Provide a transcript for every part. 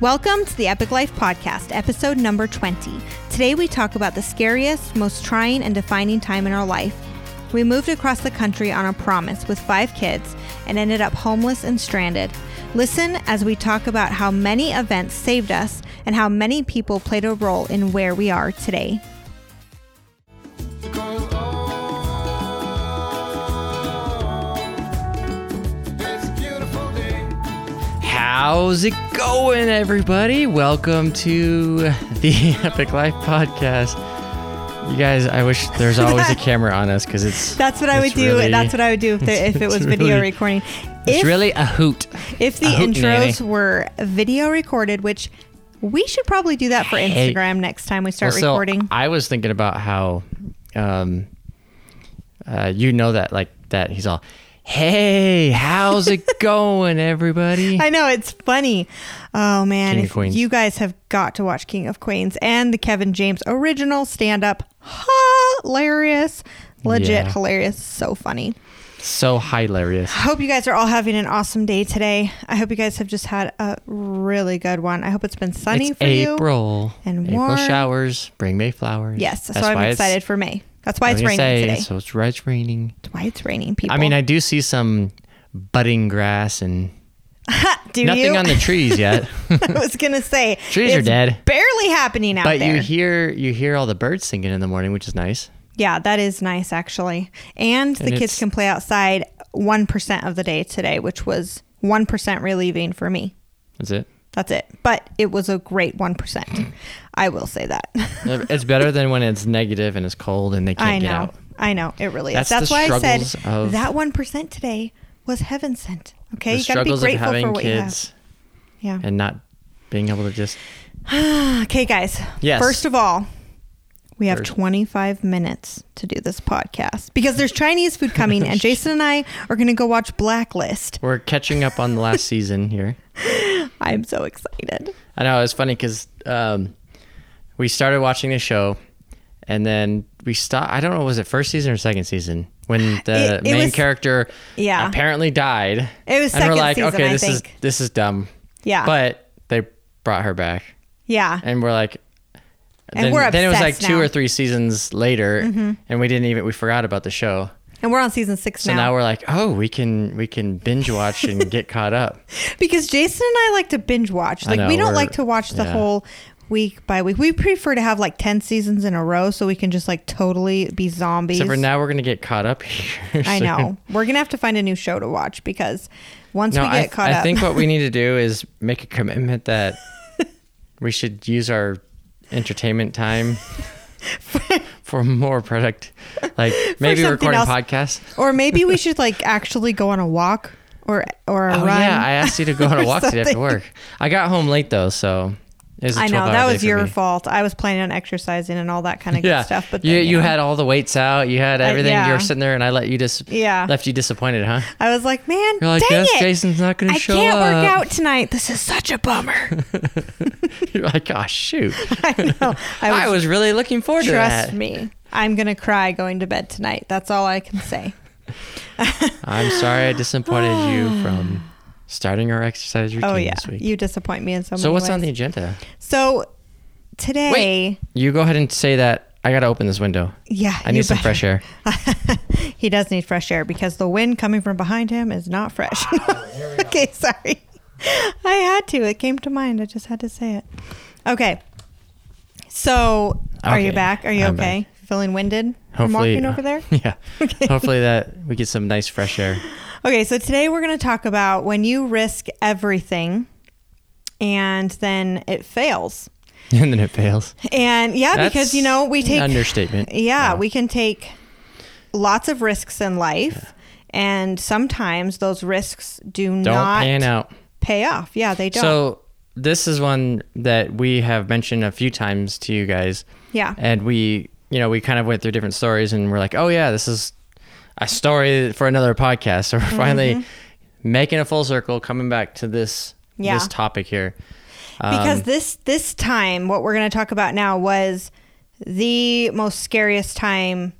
Welcome to the Epik Life Podcast, episode number 20. Today we talk about the scariest, most trying, and defining time in our life. We moved across the country on a promise with five kids and ended up homeless and stranded. Listen as we talk about how many events saved us and how many people played a role in where we are today. How's it going, everybody? Welcome to the Epik Life Podcast. You guys, I wish there's always a camera on us because it's That's what I would it's do. That's what I would do if, there, if it was video really- recording. It's really a hoot. if the hoot intros nanny. were video recorded, which we should probably do that for Hey. Instagram next time we start Well, so recording. I was thinking about how, um, uh, you know that like that he's all, hey, how's it going, everybody? I know it's funny. Oh man, King of Queens. you guys have got to watch King of Queens and the Kevin James original stand up, hilarious, legit Yeah. hilarious, so funny. so hilarious. I hope you guys are all having an awesome day today. I hope you guys have just had a really good one. I hope it's been sunny It's for you. April and April warm. showers bring May flowers. Yes, so That's I'm excited for May. That's why it's raining say, today. So it's why it's raining. That's why it's raining, people. I mean, I do see some budding grass and do nothing you? on the trees yet. I was gonna say Trees are dead. Barely happening out but there. you hear you hear all the birds singing in the morning, which is nice. Yeah, that is nice actually. And the kids can play outside 1% of the day today, which was 1% relieving for me. That's it. That's it. But it was a great 1%. I will say that. It's better than when it's negative and it's cold and they can't I get know. out. I know. It really That's is. That's why I said of- that 1% today was heaven sent. Okay? you got to be grateful having for what kids you have. Yeah. And not being able to just okay, guys. Yes. First of all, we have First. 25 minutes to do this podcast because there's Chinese food coming, and Jason and I are going to go watch Blacklist. we're catching up on the last season here. I'm so excited. I know it's funny because um, we started watching the show, and then we stopped. I don't know, was it first season or second season when the It- it main was- character Yeah. apparently died? It was and we're like, season, okay, I this is this is dumb. Yeah. But they brought her back, Yeah. and we're like. And then, we're then it was like two now. Mm-hmm. or three seasons later, and we didn't even we forgot about the show. And we're on season six So now. So now we're like, oh, we can we can binge watch and get caught up. because Jason and I like to binge watch. Like know, we don't like to watch the yeah. whole week by week. We prefer to have like 10 seasons in a row so we can just like totally be zombies. Except for now, we're gonna get caught up here. I know. We're going to have to find a new show to watch because once No, we I, get caught I up. I think what we need to do is make a commitment that we should use our entertainment time for more product, like maybe recording else. podcasts. or maybe we should like actually go on a walk or or a Oh run. yeah, I asked you to go on a walk today after work. I got home late though, so it was a I know that was your me. fault. I was planning on exercising and all that kind of Yeah, good stuff. But you then, you know, had all the weights out, you had everything. You yeah. were sitting there, and I let you just Yeah. left you disappointed, huh? I was like, man, You're like, dang yes, it. Jason's not gonna I show can't work up." out tonight. This is such a bummer. You're like, oh shoot, I know. I was, I was really looking forward to that. trust me. I'm gonna cry going to bed tonight. That's all I can say. I'm sorry I disappointed you from starting our exercise oh, routine oh yeah, this week. you disappoint me in so many so what's ways. on the agenda? So today, Wait, you go ahead and say that. I gotta open this window. yeah, I need some better. fresh air. he does need fresh air because the wind coming from behind him is not fresh. Ah, okay, sorry. I had to. It came to mind. I just had to say it. Okay. So, are you back? Are you I'm okay? Feeling winded from Hopefully, walking over there? Yeah. Okay. Hopefully that we get some nice fresh air. Okay, so today we're going to talk about when you risk everything and then it fails. and then it fails. And yeah, because That's you know, we take understatement. Yeah, we can take lots of risks in life and sometimes those risks do Don't not pan out. Pay off. Yeah, they don't. So this is one that we have mentioned a few times to you guys. yeah. and we you know we kind of went through different stories and we're like oh yeah this is a story for another podcast so we're finally making a full circle coming back to this Mm-hmm. Yeah. this topic here because Um, this this time what we're going to talk about now was the most scariest time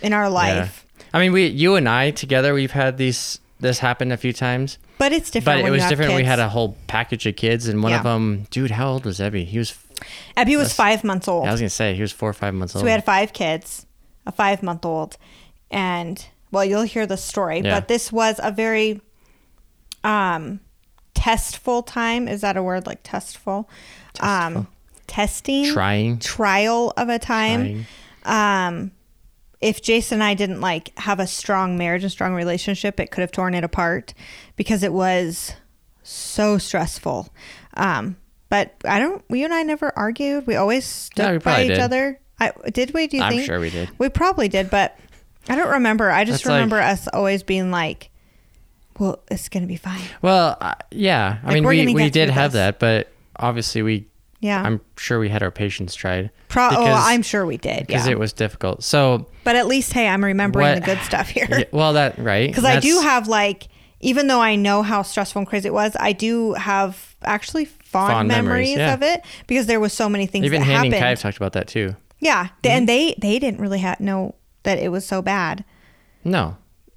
in our life. I mean, we, you and I together, we've had these this happened a few times, But it's different. but it was different. We had a whole package of kids, and one of them, dude, how old was Ebby? He was. Abby was five months old. I was gonna say he was four or five months old. So we had five kids, a five month old, and well, you'll hear the story, Yeah. but this was a very um testful time. Is that a word like testful? Um testing trying. trial of a time. Um if Jason and I didn't like have a strong marriage and strong relationship, it could have torn it apart because it was so stressful. Um but I don't. You and I never argued. We always stood Yeah, we by each did. other. I did. We do you I'm think? sure we did. We probably did, but I don't remember. I just That's like- remember us always being like, "Well, it's gonna be fine." Well, uh, yeah. I Like, mean, we, we did have this. that, but obviously we. Yeah. I'm sure we had our patience tried. Pro- oh, I'm sure we did. because Yeah. it was difficult. So but at least, hey, I'm remembering what- the good stuff here. yeah, well, that right because I do have like even though I know how stressful and crazy it was, I do have actually fond, Fond memories, memories, yeah. of it because there was so many things even that Handy and Kai happened. have talked about that too. yeah, Mm-hmm. and they they didn't really ha- know that it was so bad, No,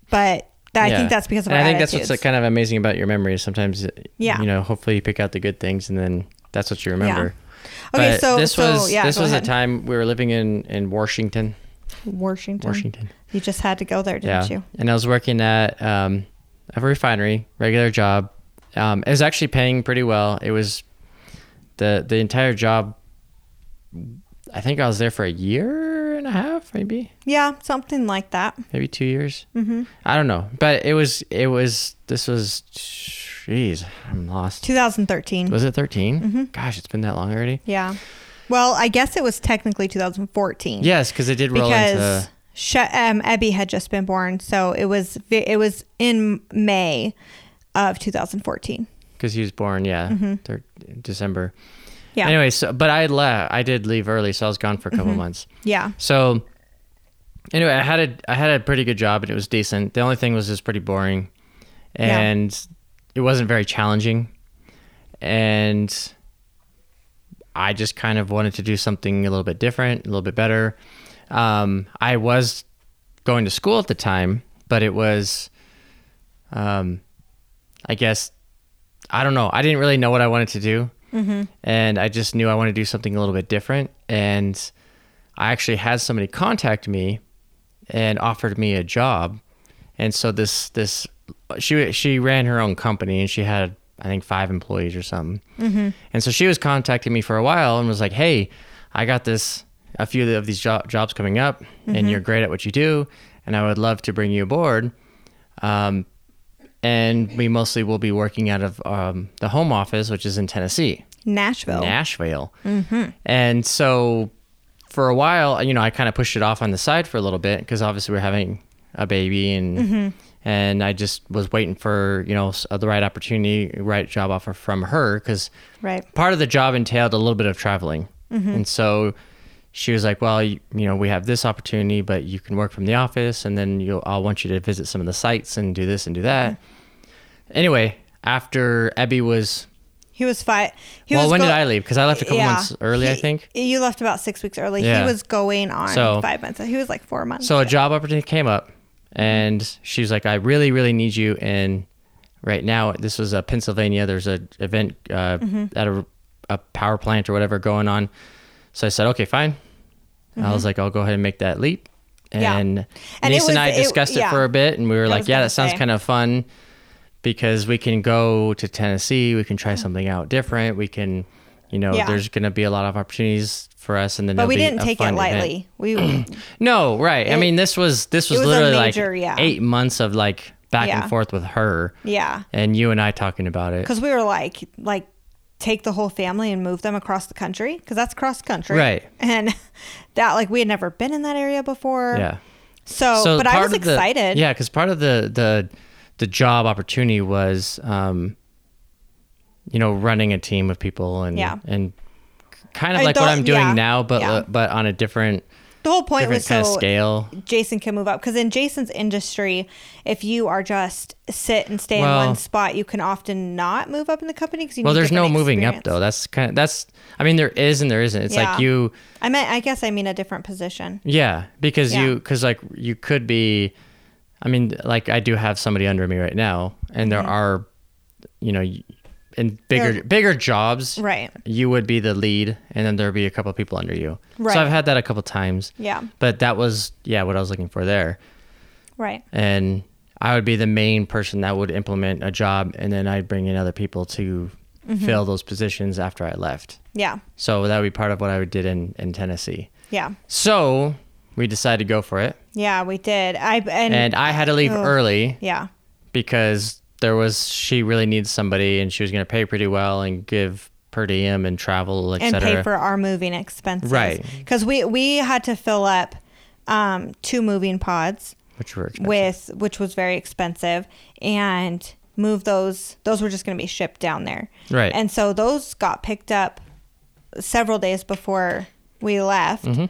but that, I think that's because of our I think that's what's kind of amazing about your memories. Sometimes, Yeah. you know, hopefully you pick out the good things, and then that's what you remember. Okay, But so- this so, was yeah, this was ahead. a time we were living in in Washington. Washington. Washington. You just had to go there, didn't you? and I was working at um, a refinery, regular job. Um, it was actually paying pretty well. It was the the entire job. I think I was there for a year and a half, maybe Yeah, something like that. maybe two years. Mm-hmm. I don't know, but it was it was this was, jeez, I'm lost. 2013. Was it 13? Mm-hmm. Gosh, it's been that long already. yeah. Well, I guess it was technically 2014. Yes, because it did roll because into. Sh- um, Ebby had just been born, so it was it was in May of 2014. Because he was born, yeah, December. Mm-hmm. Yeah, Mm-hmm. Anyway, so but I left. I did leave early, so I was gone for a couple months. yeah, So anyway, I had a I had a pretty good job and it was decent. The only thing was just pretty boring, Yeah. It wasn't very challenging, and I just kind of wanted to do something a little bit different, a little bit better. Um, I was going to school at the time, but it was, um, I guess, I don't know. I didn't really know what I wanted to do, and I just knew I wanted to do something a little bit different. And I actually had somebody contact me and offered me a job. And so this this she she ran her own company and she had I think five employees or something. Mm-hmm. And so she was contacting me for a while and was like, "Hey, I got this a few of these jo- jobs coming up, and you're great at what you do, and I would love to bring you aboard." Um, and we mostly will be working out of um, the home office, which is in Tennessee. Nashville. Nashville. Mm-hmm. And so for a while, you know, I kind of pushed it off on the side for a little bit because obviously we're having a baby and Mm-hmm. And I just was waiting for you know the right opportunity, right job offer from her because right. part of the job entailed a little bit of traveling, Mm-hmm. and so she was like, "Well, you, you know, we have this opportunity, but you can work from the office, and then you'll I'll want you to visit some of the sites and do this and do that." Mm-hmm. Anyway, after Ebby was He was five. He well, was when go- did I leave? Because I left a couple Yeah. months early, I think. You left about six weeks early. Yeah. He was going on So- five months. He was like four months. So a job opportunity came up, and she was like, "I really, really need you in right now." This was uh, Pennsylvania. There's a event uh, at a, a power plant or whatever going on. So I said, "Okay, fine." I was like, "I'll go ahead and make that leap." Yeah. And And and I it- discussed it, yeah. for a bit, and we were I like, "Yeah, that sounds kind of fun." Because we can go to Tennessee, we can try something out different. We can, you know, Yeah. there's going to be a lot of opportunities for us, and then but we didn't take it fun event. lightly. We No, right. I mean, this was this was, was literally major, like yeah. eight months of like back Yeah. and forth with her, yeah, and you and I talking about it. because we were like like take the whole family and move them across the country because that's cross country, Right. And that like we had never been in that area before. Yeah. So, but I was of the- excited. yeah, because part of the the the job opportunity was, um, you know, running a team of people and Yeah. and kind of I like what I'm doing yeah, now, but yeah. but on a different The whole point different was kind so of scale. Jason can move up because in Jason's industry, if you are just sit and stay Well- in one spot, you can often not move up in the company because you. Well, there's no moving up though. That's kind of that's. I mean, there is and there isn't. It's Yeah. like you. I meant, I guess I mean a different position. Yeah, because Yeah. you because like you could be I mean, like I do have somebody under me right now, and there Mhm. are, you know, in bigger bigger jobs, Right. you would be the lead, and then there'd be a couple of people under you. Right. So I've had that a couple times, Yeah. but that was yeah what I was looking for there, Right. and I would be the main person that would implement a job, and then I'd bring in other people to Mm-hmm. fill those positions after I left. Yeah. So that would be part of what I did in in Tennessee. Yeah. So we decided to go for it, Yeah, we did. I and, and I had to leave early. yeah. because there was she really needs somebody and she was going to pay pretty well and give per diem and travel and etc pay for our moving expenses. Right. Because we we had to fill up um, two moving pods which were expensive. with which was very expensive and move those those were just going to be shipped down there. Right. And so those got picked up several days before we left. Mhm.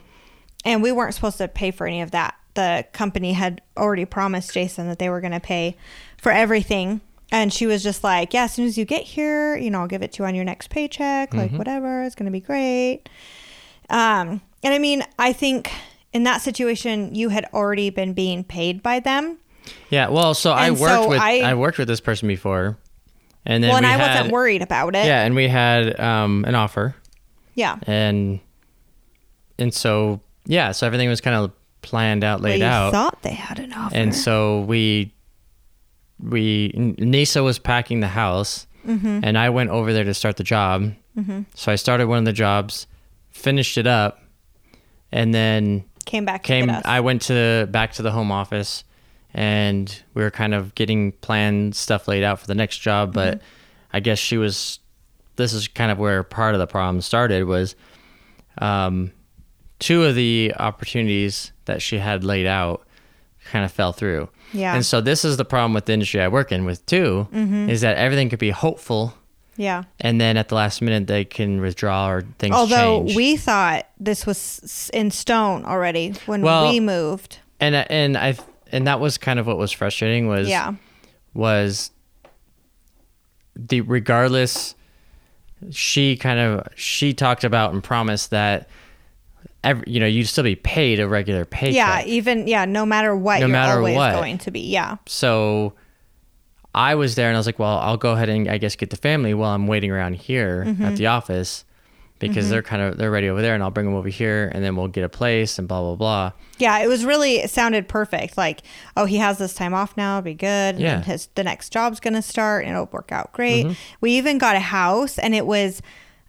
And we weren't supposed to pay for any of that. The company had already promised Jason that they were going to pay for everything. And she was just like, Yeah, as soon as you get here, you know, I'll give it to you on your next paycheck. Like, whatever, it's going to be great. Um, and I mean, I think in that situation, you had already been being paid by them. yeah well so i worked so with I- I, worked with this person before and then well, and we I had, wasn't worried about it. yeah and we had um, an offer Yeah. and and so yeah so everything was kind of planned out laid we out thought they had an offer. and so we we Nisa was packing the house, Mm-hmm. and I went over there to start the job. So I started one of the jobs, finished it up, and then came back came. I went to back to the home office, and we were kind of getting planned stuff laid out for the next job. But Mm-hmm. I guess she was. This is kind of where part of the problem started. Was um, two of the opportunities that she had laid out kind of fell through. Yeah. And so this is the problem with the industry I work in with too, Mm-hmm. is that everything could be hopeful yeah. and then at the last minute they can withdraw or things Although change. we thought this was in stone already when Well, we moved. and and I and that was kind of what was frustrating was Yeah. was the regardless she kind of she talked about and promised that every, you know you'd still be paid a regular paycheck. Yeah. Even, yeah, no matter what, No you're matter always what. going to be. Yeah. So I was there and I was like, well, I'll go ahead and I guess get the family while I'm waiting around here Mm-hmm. at the office because they're kind of they're ready over there and I'll bring them over here and then we'll get a place and blah blah blah. Yeah. It was really, it sounded perfect. Like, oh, he has this time off now. It'll be good. And Yeah. his, the next job's going to start and it'll work out great. Mm-hmm. We even got a house and it was,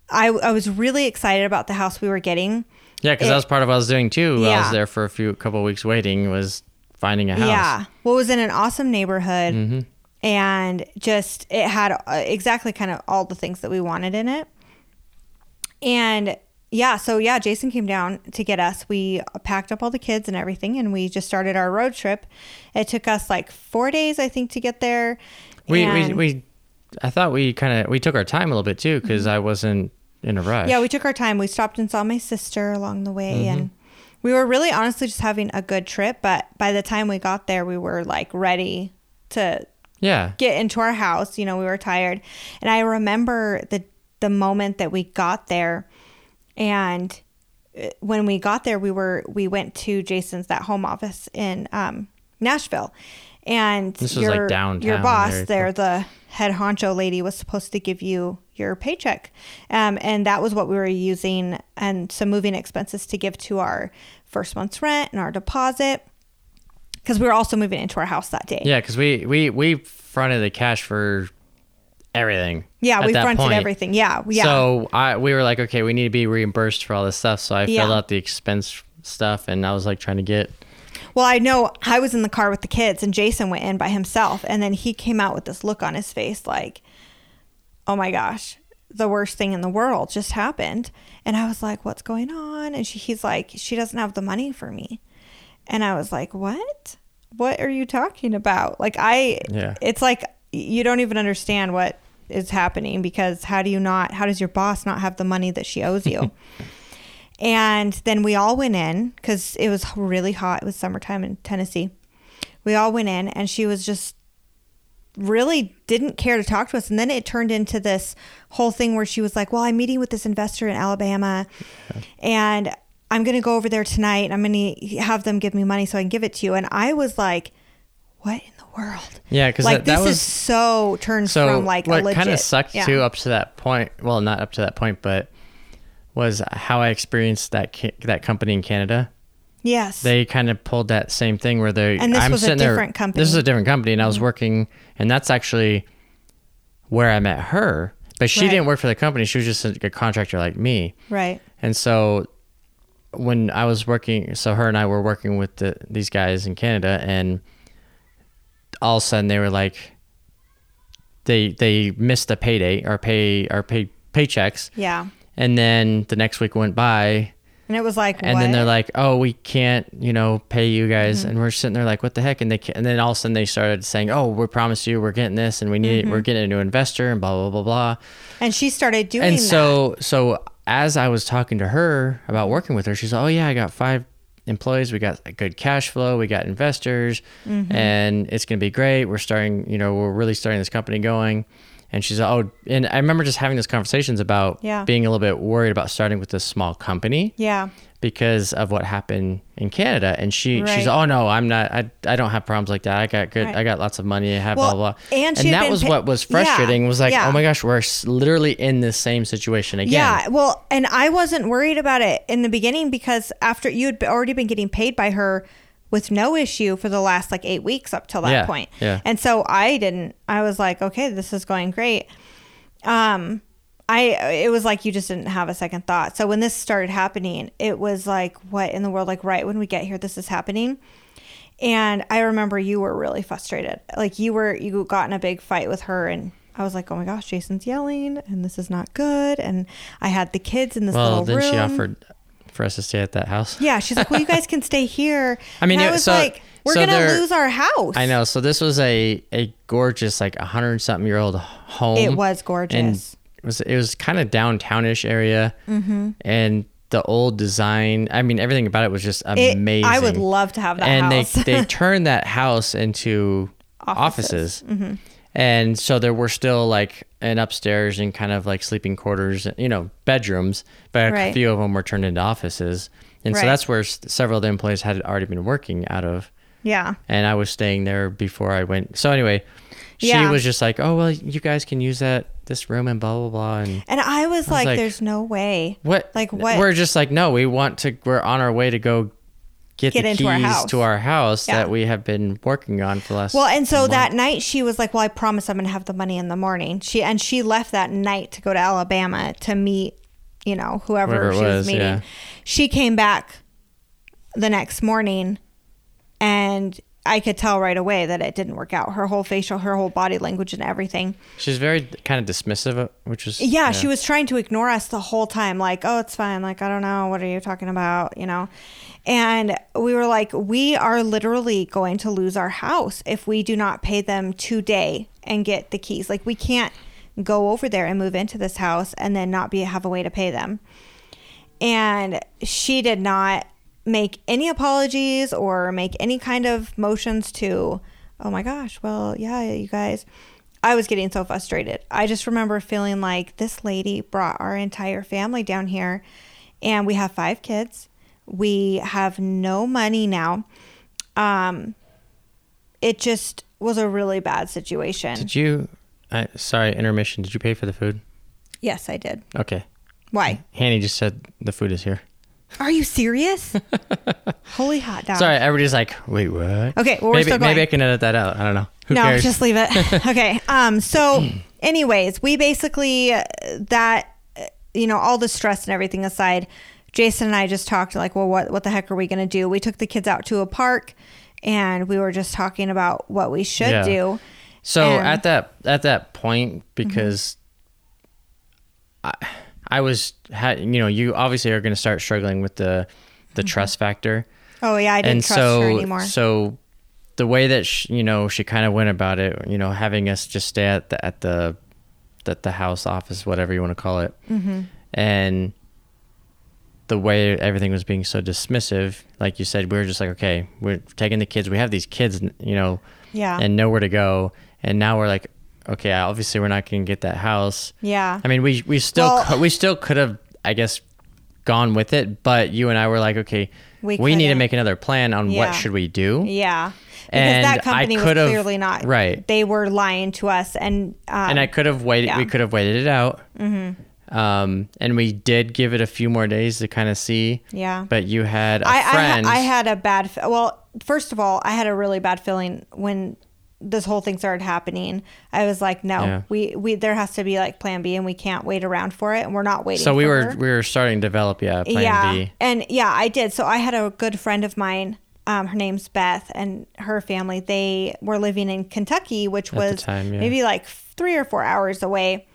I, I was really excited about the house we were getting. Yeah, because that was part of what I was doing too. while I was there for a few couple of weeks waiting was finding a house. Yeah. Well, it was in an awesome neighborhood Mm-hmm. and just it had uh, exactly kind of all the things that we wanted in it. And yeah, so yeah, Jason came down to get us. We packed up all the kids and everything and we just started our road trip. It took us like 4 days I think to get there. We, we And- we I thought we kind of we took our time a little bit too because I wasn't in a rush. Yeah, we took our time. We stopped and saw my sister along the way Mm-hmm. and we were really honestly just having a good trip, but by the time we got there, we were like ready to yeah. get into our house. You know, we were tired. And I remember the the moment that we got there and uh, when we got there we were we went to Jason's that home office in um Nashville. And This was, like, your, downtown your boss there, the head honcho lady was supposed to give you your paycheck. Um, and that was what we were using and some moving expenses to give to our first month's rent and our deposit. Because we were also moving into our house that day. Yeah, because we, we we fronted the cash for everything. Yeah, we fronted point. everything. Yeah, yeah. So I we were like, okay, we need to be reimbursed for all this stuff. So I Yeah. filled out the expense stuff, and I was like trying to get. Well, I know I was in the car with the kids, and Jason went in by himself, and then he came out with this look on his face, like, "Oh my gosh, the worst thing in the world just happened." And I was like, "What's going on?" And she, he's like, "She doesn't have the money for me," and I was like, "What? What are you talking about?" Like I, Yeah. it's like you don't even understand what is happening because how do you not? How does your boss not have the money that she owes you? And then we all went in because it was really hot. It was summertime in Tennessee. We all went in, and she was just really didn't care to talk to us. And then it turned into this whole thing where she was like, Well, I'm meeting with this investor in Alabama, and I'm going to go over there tonight. I'm going to have them give me money so I can give it to you. And I was like, what in the world? Yeah, because Like that, that this was is so turned so. from like what kind of sucked yeah. too up to that point. Well, not up to that point, but was how I experienced that ca- that company in Canada. Yes. They kind of pulled that same thing where they. And this I'm was a sitting there- different company. Mm-hmm. This is a different company, and I was working, and that's actually where I met her. But she Right. didn't work for the company; she was just a, a contractor like me. right. And so when I was working, so her and I were working with the, these guys in Canada, and all of a sudden they were like, they they missed a payday, or pay, or pay paychecks, Yeah. And then the next week went by, And it was like, and what? then they're like, "Oh, we can't, you know, pay you guys," Mm-hmm. and we're sitting there like, "What the heck?" And they and then all of a sudden they started saying, "Oh, we promised you, we're getting this, and we need, Mm-hmm. we're getting a new investor, and blah blah blah blah." and she started doing and that. so so as I was talking to her about working with her, she's like, "Oh yeah, I got five employees. We got a good cash flow. We got investors, Mm-hmm. and it's gonna be great. We're starting, you know, we're really starting this company going." And she's "Oh," and I remember just having those conversations about Yeah. being a little bit worried about starting with this small company Yeah. because of what happened in Canada. And she Right. she's oh no, I'm not I, I don't have problems like that. I got good Right. I got lots of money. I have Well, blah blah. and had that was pa- what was Yeah, frustrating was like, oh yeah. oh my gosh, we're literally in this same situation again. Yeah, well, and I wasn't worried about it in the beginning because after you had already been getting paid by her with no issue for the last like eight weeks up till that Yeah, point. yeah. And so I didn't. I was like, okay, this is going great. Um, I it was like you just didn't have a second thought. So when this started happening, it was like, what in the world? Like right when we get here, this is happening. And I remember you were really frustrated. Like you were, you got in a big fight with her, and I was like, oh my gosh, Jason's yelling, and this is not good. And I had the kids in this Well, little then room. she offered for us to stay at that house. Yeah, she's like, well, you guys can stay here. I mean, and it- I was so- like, we're so gonna lose our house. I know. So this was a a gorgeous like a hundred something year old home. It was and gorgeous. it was it was kind of downtownish area, mm-hmm. and the old design. I mean, everything about it was just It- amazing. I would love to have that and house. they they turned that house into Offices. Mm-hmm. And so there were still like an upstairs and kind of like sleeping quarters, you know, bedrooms, but Right. a few of them were turned into offices. And Right. so that's where s- several of the employees had already been working out of. yeah. And I was staying there before I went. So anyway, she Yeah. was just like, "Oh well, you guys can use that this room and blah blah blah." And And I was, like, like, there's no way. what? Like, what? We're just like, no, we want to. We're on our way to go get, Get the into keys our house. to our house Yeah. that we have been working on for the last. Well, and so month. that night she was like, "Well, I promise I'm going to have the money in the morning." She and she left that night to go to Alabama to meet, you know, whoever, Whoever she was, was, meeting. yeah. She came back the next morning, and I could tell right away that it didn't work out. Her whole facial, her whole body language, and everything. she's very kind of dismissive, of- which was Yeah, she was trying to ignore us the whole time. Like, oh, it's fine. Like, I don't know. What are you talking about? You know? And we were like, we are literally going to lose our house if we do not pay them today and get the keys. Like, we can't go over there and move into this house and then not be have a way to pay them. And she did not make any apologies or make any kind of motions to, oh my gosh, well, yeah, you guys. I was getting so frustrated. I just remember feeling like this lady brought our entire family down here, and we have five kids. We have no money now. Um, it just was a really bad situation. Did you? I, sorry, intermission. Did you pay for the food? yes, I did. Okay. Why? Hanny just said the food is here. Are you serious? Holy hot dog! Sorry, everybody's like, wait, what? Okay, well, we're maybe still going. maybe I can edit that out. I don't know. Who no, cares? just leave it. okay. Um. So, anyways, we basically that you know all the stress and everything aside, Jason and I just talked like, well, what what the heck are we gonna do? We took the kids out to a park, and we were just talking about what we should Yeah. do. So And- at that at that point, because I I was had you know you obviously are going to start struggling with the the trust factor, Oh yeah, I didn't and trust so her anymore. so the way that she, you know she kind of went about it, you know, having us just stay at the at the at the house office, whatever you want to call it, Mm-hmm. and the way everything was being so dismissive, like you said, we were just like, okay, we're taking the kids. We have these kids, you know, yeah. and nowhere to go. And now we're like, okay, obviously we're not going to get that house. yeah. I mean, we we still Well- cou- we still could have, I guess, gone with it. But you and I were like, okay, We we, need to make another plan on Yeah. what should we do. Yeah. Because And that I company was clearly not right. They were lying to us, and um, and I could have waited. yeah. We could have waited it out. Mm-hmm. Um, and we did give it a few more days to kind of see. Yeah. But you had a I, I, friend. I had a bad. Well, first of all, I had a really bad feeling when this whole thing started happening. I was like, no, Yeah. we we there has to be like Plan B, and we can't wait around for it, and we're not waiting. so we were her. we were starting to develop yeah plan yeah, B. and yeah, I did. So I had a good friend of mine. Um, her name's Beth, and her family they were living in Kentucky, which the was time, yeah. maybe like three or four hours away.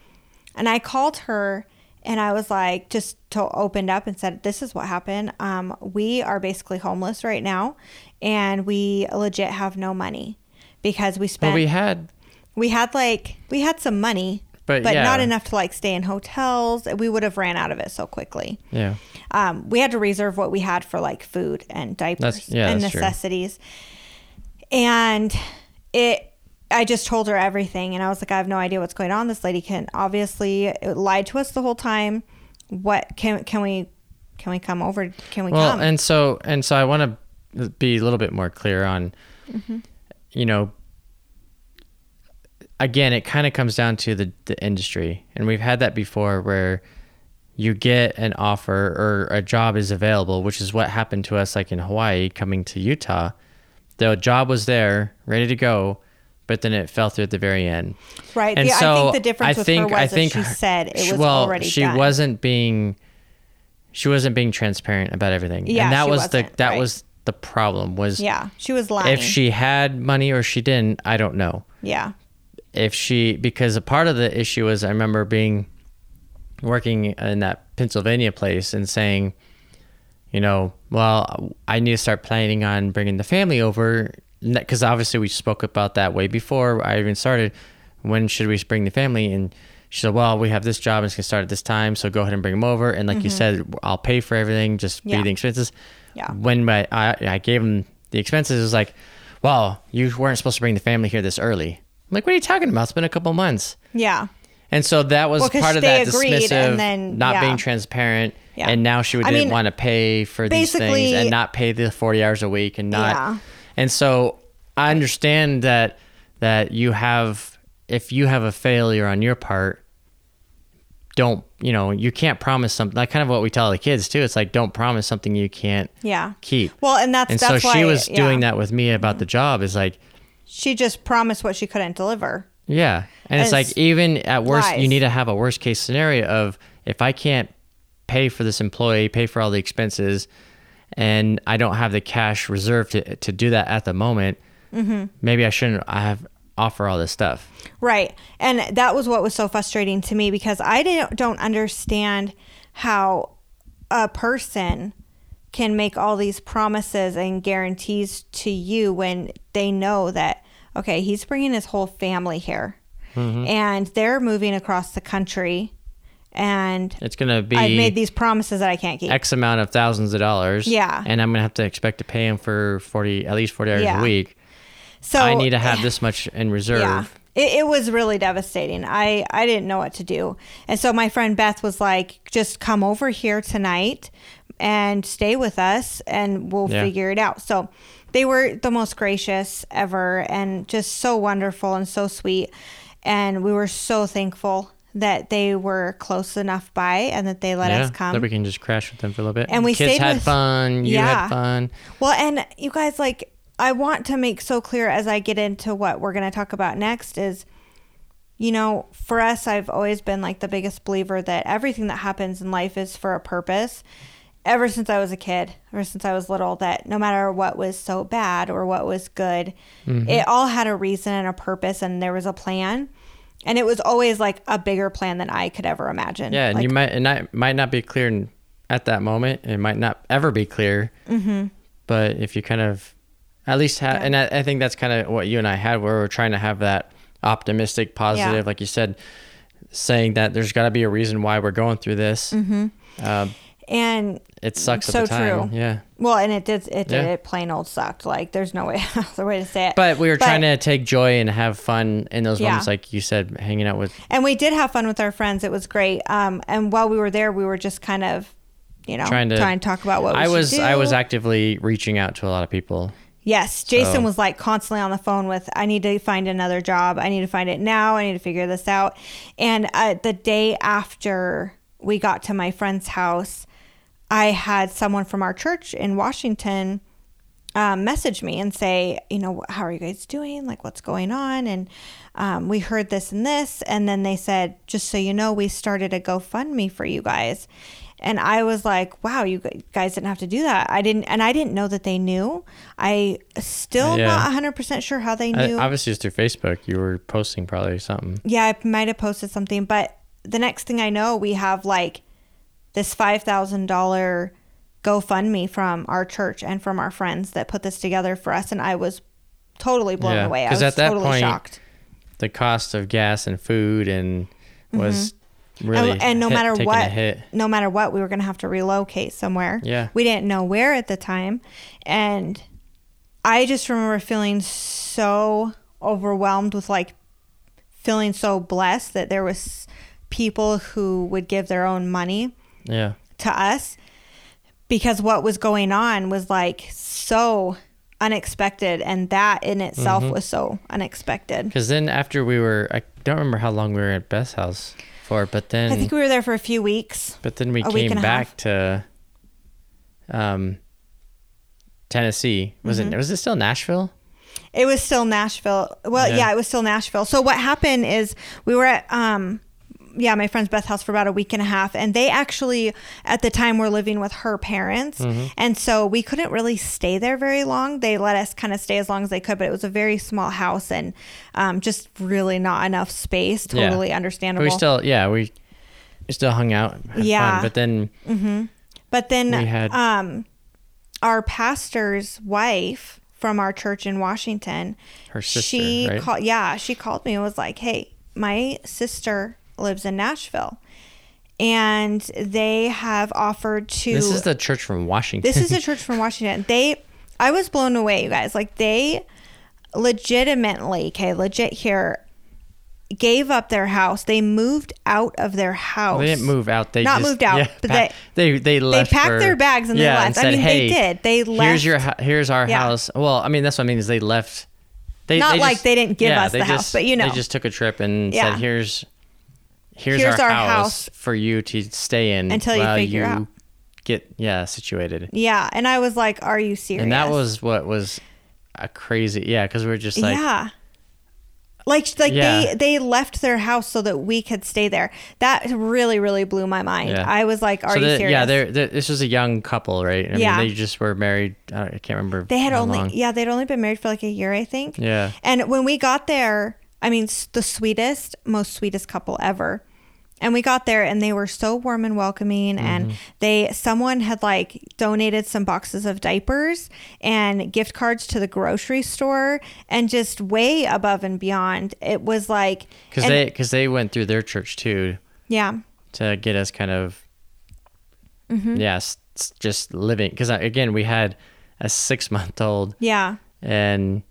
And I called her, and I was like, just to opened up and said, "This is what happened. Um, we are basically homeless right now, and we legit have no money because we spent Well, we had we had like we had some money." But, but yeah. not enough to like stay in hotels. We would have ran out of it so quickly yeah. um, we had to reserve what we had for like food and diapers yeah, and that's true. necessities. And it, I just told her everything, and I was like, I have no idea what's going on. This lady can obviously lied to us the whole time. What can can we can we come over? Can we Well, come? and so and so I want to be a little bit more clear on, Mm-hmm. You know, again, it kind of comes down to the the industry, and we've had that before where you get an offer or a job is available, which is what happened to us like in Hawaii coming to Utah. The job was there, ready to go, but then it fell through at the very end. right. And The- so I think the difference I with think her was I think she said it she- was well, already she done. wasn't being she wasn't being transparent about everything. Yeah, and that was the that right. was the problem was Yeah, she was lying. if she had money or she didn't, I don't know. yeah, If she because a part of the issue was I remember being working in that Pennsylvania place and saying, you know, well, I need to start planning on bringing the family over because obviously we spoke about that way before I even started. When should we bring the family? And she said, well, we have this job and it's gonna start at this time, so go ahead and bring them over. And like you said, I'll pay for everything, just Mm-hmm. Yeah. be the expenses. Yeah. When my I, I gave him the expenses, it was like, well, you weren't supposed to bring the family here this early. I'm like, what are you talking about? It's been a couple months. yeah. And so that was Well, part of that dismissive, and then- not yeah. being transparent. Yeah. And now she would didn't mean, want to pay for these things and not pay the 40 hours a week and not. Yeah. And so I understand that that you have if you have a failure on your part, don't you know you can't promise something. Like kind of what we tell the kids too. It's like don't promise something you can't Yeah. keep. Well, and that's and that's so why she was yeah. doing that with me about the job. Is like She just promised what she couldn't deliver. Yeah. And it's It's like even at worst you need to have a worst case scenario of if I can't pay for this employee, pay for all the expenses, and I don't have the cash reserved to, to do that at the moment, Mm-hmm. maybe I shouldn't I have offer all this stuff. Right. And that was what was so frustrating to me because I didn't, don't understand how a person can make all these promises and guarantees to you when they know that, okay, he's bringing his whole family here Mm-hmm. and they're moving across the country and It's gonna be I've made these promises that I can't keep. X amount of thousands of dollars. Yeah. And I'm gonna have to expect to pay him for forty at least forty hours Yeah. a week. So I need to have eh, this much in reserve. Yeah. It, it was really devastating. I, I didn't know what to do. And so my friend Beth was like, just come over here tonight and stay with us and we'll Yeah. figure it out. So they were the most gracious ever and just so wonderful and so sweet. And we were so thankful that they were close enough by and that they let yeah, us come. that we can just crash with them for a little bit. And we kids stayed had with- fun. You Yeah. had fun. Well, and you guys, like, I want to make so clear as I get into what we're going to talk about next is, you know, for us, I've always been like the biggest believer that everything that happens in life is for a purpose. Ever since I was a kid, ever since I was little, that no matter what was so bad or what was good, Mm-hmm. it all had a reason and a purpose, and there was a plan. And it was always like a bigger plan than I could ever imagine. Yeah, and Like, you might and that might not be clear at that moment. It might not ever be clear. Mm-hmm. But if you kind of, at least Yeah. and I, I think that's kind of what you and I had, where we're trying to have that optimistic, positive, Yeah. like you said, saying that there's got to be a reason why we're going through this. Mm-hmm. Uh, and it sucks So at the time. true. Yeah. Well, and it did. It did. Yeah. It plain old sucked. Like there's no way other way to say it. But we were trying to take joy and have fun in those Yeah. moments, like you said, hanging out with. and we did have fun with our friends. It was great. Um, and while we were there, we were just kind of you know, Trying to- try and talk about what I was I was actively reaching out to a lot of people. Yes, Jason So- was like constantly on the phone with, I need to find another job. I need to find it now. I need to figure this out. And uh, the day after we got to my friend's house, I had someone from our church in Washington um, message me and say, you know, how are you guys doing? Like, what's going on? And um, we heard this and this. And then they said, just so you know, we started a GoFundMe for you guys. And I was like, wow, you guys didn't have to do that. I didn't, and I didn't know that they knew. I still Yeah. not 100% sure how they I, knew. obviously, it's through Facebook. You were posting probably something. yeah, I might have posted something, but the next thing I know, we have like this $5,000 GoFundMe from our church and from our friends that put this together for us. And I was totally blown Yeah, away. I was at that totally point, shocked. The cost of gas and food and was mm-hmm. Really and, and no hit- matter what, no matter what, we were going to have to relocate somewhere. Yeah. We didn't know where at the time. And I just remember feeling so overwhelmed with like feeling so blessed that there was people who would give their own money Yeah. to us because what was going on was like so unexpected and that in itself Mm-hmm. was so unexpected. Because then after we were, I don't remember how long we were at Beth's house for, but then I think we were there for a few weeks. But then we came back to um Tennessee. Was Mm-hmm. it was it still Nashville? It was still Nashville. Well, Yeah. yeah. it was still Nashville. So what happened is we were at um yeah, my friend's Beth house for about a week and a half and they actually at the time were living with her parents. Mm-hmm. And so we couldn't really stay there very long. They let us kind of stay as long as they could, but it was a very small house and um, just really not enough space. Yeah. Totally But understandable. we still yeah, we we still hung out. Had Yeah. Fun. But then But then We had- um our pastor's wife from our church in Washington, Her sister, she right? called yeah, she called me and was like, "Hey, my sister lives in Nashville." And they have offered to this is the church from Washington. This is a church from Washington. They I was blown away, you guys. Like they legitimately, okay, legit here gave up their house. They moved out of their house. they didn't move out. They Not just, moved out, yeah, but they they they left. packed for- their bags and they left. I said, mean, they did. They left. Here's your left." here's our Yeah. house. Well, I mean that's what I mean is they left. They, Not they like just- they didn't give yeah, us they the house, but you know. they just took a trip and Yeah. said here's here's, Here's our, our house, house for you to stay in until you figure you out. get yeah situated. Yeah, and I was like, "Are you serious?" And that was what was a crazy yeah because we were just like yeah. Like like Yeah. they they left their house so that we could stay there. That really really blew my mind. Yeah. I was like, "Are so you serious?" yeah they're, they're, this was a young couple right I Yeah. mean, they just were married I, I can't remember They had only long. yeah, they'd only been married for like a year, I think. yeah And when we got there, I mean, the sweetest, most sweetest couple ever. And we got there and they were so warm and welcoming and they someone had like donated some boxes of diapers and gift cards to the grocery store and just way above and beyond. It was like because and- they because they went through their church too yeah. to get us kind of Mm-hmm. yeah just living because again we had a six month old Yeah. and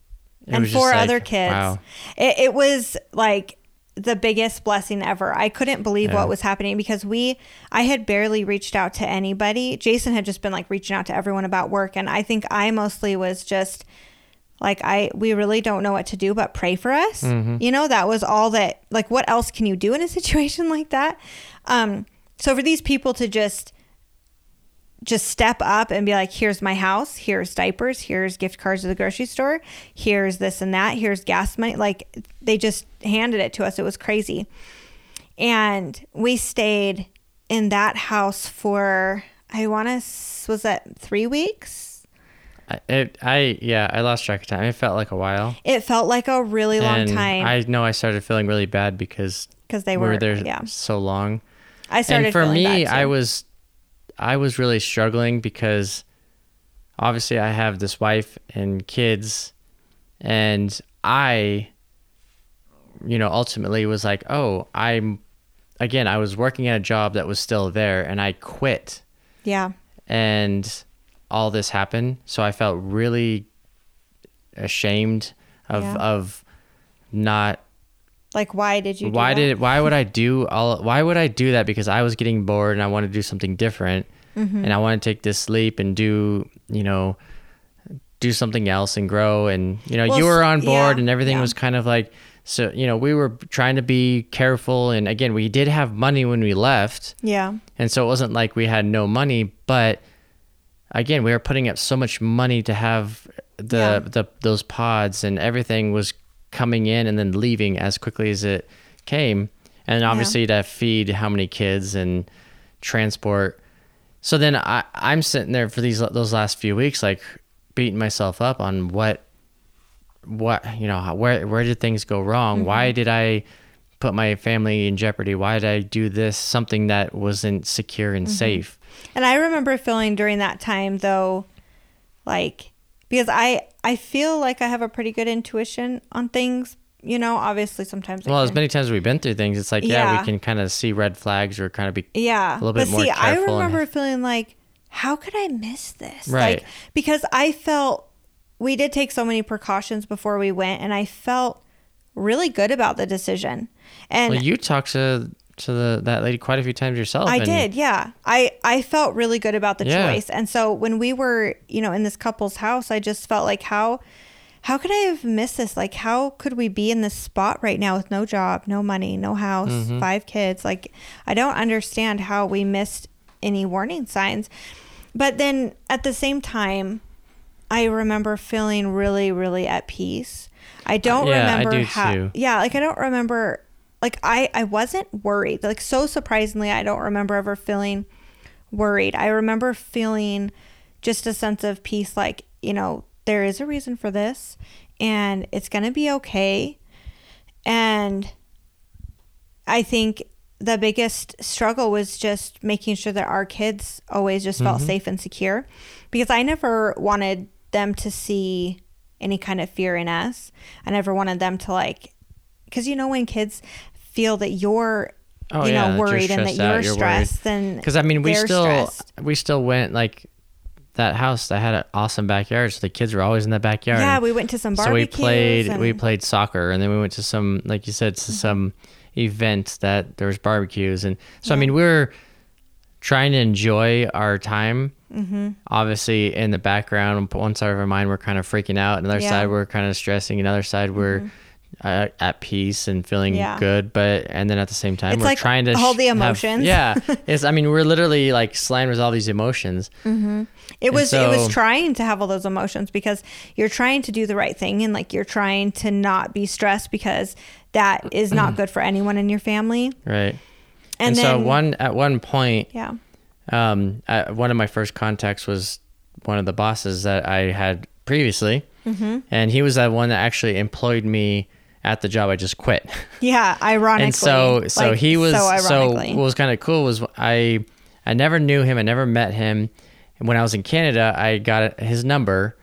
and four like, other kids. wow It, it was like the biggest blessing ever. I couldn't believe Yeah. what was happening because we, I had barely reached out to anybody. Jason had just been like reaching out to everyone about work. And I think I mostly was just like, I, we really don't know what to do but pray for us. Mm-hmm. You know, that was all that, like, what else can you do in a situation like that? Um, so for these people to just, just step up and be like, here's my house, here's diapers, here's gift cards to the grocery store, here's this and that, here's gas money. Like they just handed it to us. It was crazy. And we stayed in that house for, I want to, was that three weeks? I, it, I yeah I lost track of time it felt like a while It felt like a really long and time I know I started feeling really bad because because they we were, were there Yeah. so long I started and for feeling me i was i was really struggling because obviously i have this wife and kids and i you know ultimately was like oh i'm again i was working at a job that was still there and i quit yeah. and all this happened so i felt really ashamed of Yeah. of not Like, why did you do why that? did why would I do all why would I do that because I was getting bored and I wanted to do something different mm-hmm. and I want to take this leap and do, you know, do something else and grow. And, you know, Well, you were on board yeah, and everything yeah. was kind of like, so, you know, we were trying to be careful. And again, we did have money when we left. Yeah. And so it wasn't like we had no money, but again, we were putting up so much money to have the, Yeah. the those pods and everything was coming in and then leaving as quickly as it came. And obviously to feed how many kids and transport. So then I, I'm sitting there for these those last few weeks, like beating myself up on what what you know where where did things go wrong? Why mm-hmm. did i put my family in jeopardy? Why did i do this something that wasn't secure and mm-hmm. safe? And I remember feeling during that time though, like because I I feel like I have a pretty good intuition on things. You know, obviously sometimes. Well as many times as we've been through things it's like yeah, Yeah. we can kind of see red flags or kind of be yeah, a little bit but more see, I careful and- remember feeling like, how could I miss this? Right. Like because I felt we did take so many precautions before we went, and I felt really good about the decision. And well you talked to to the that lady quite a few times yourself I did, yeah. I I felt really good about the Yeah. choice. And so when we were, you know, in this couple's house, I just felt like how how could I have missed this? Like how could we be in this spot right now with no job, no money, no house, Mm-hmm. five kids? Like I don't understand how we missed any warning signs. But then at the same time, I remember feeling really really at peace. I don't Yeah, I remember do how too. yeah like i don't remember like i i wasn't worried. Like so surprisingly i don't remember ever feeling worried. I remember feeling just a sense of peace like you know there is a reason for this and it's going to be okay. And i think the biggest struggle was just making sure that our kids always just felt mm-hmm. safe and secure because i never wanted them to see any kind of fear in us. I never wanted them to like because you know when kids feel that you're Oh, you yeah, know you're worried and that stressed out, you're, you're worried. stressed then because I mean, we still stressed. we still went like that house that had an awesome backyard, so the kids were always in the backyard. yeah we went to some barbecues. so we played and, we played soccer, and then we went to some like you said to some event that there was barbecues, and so I mean we were trying to enjoy our time. Mm-hmm. Obviously, in the background, one side of our mind we're kind of freaking out, another Yeah. Mm-hmm. side we're kind of stressing, another side we're uh, at peace and feeling Yeah. good. But and then at the same time, It's we're like trying to hold the have- emotions. yeah, it's. I mean, we're literally like slammed with all these emotions. It was it was trying to have all those emotions because you're trying to do the right thing and like you're trying to not be stressed because that is not good for anyone in your family. Right. And, And, then so one at one point, yeah. um, I, one of my first contacts was one of the bosses that I had previously, Mm-hmm. and he was that one that actually employed me at the job I just quit. Yeah, ironically. and so, so Like, he was so so, what was kind of cool was I, I never knew him, I never met him. And when I was in Canada, I got his number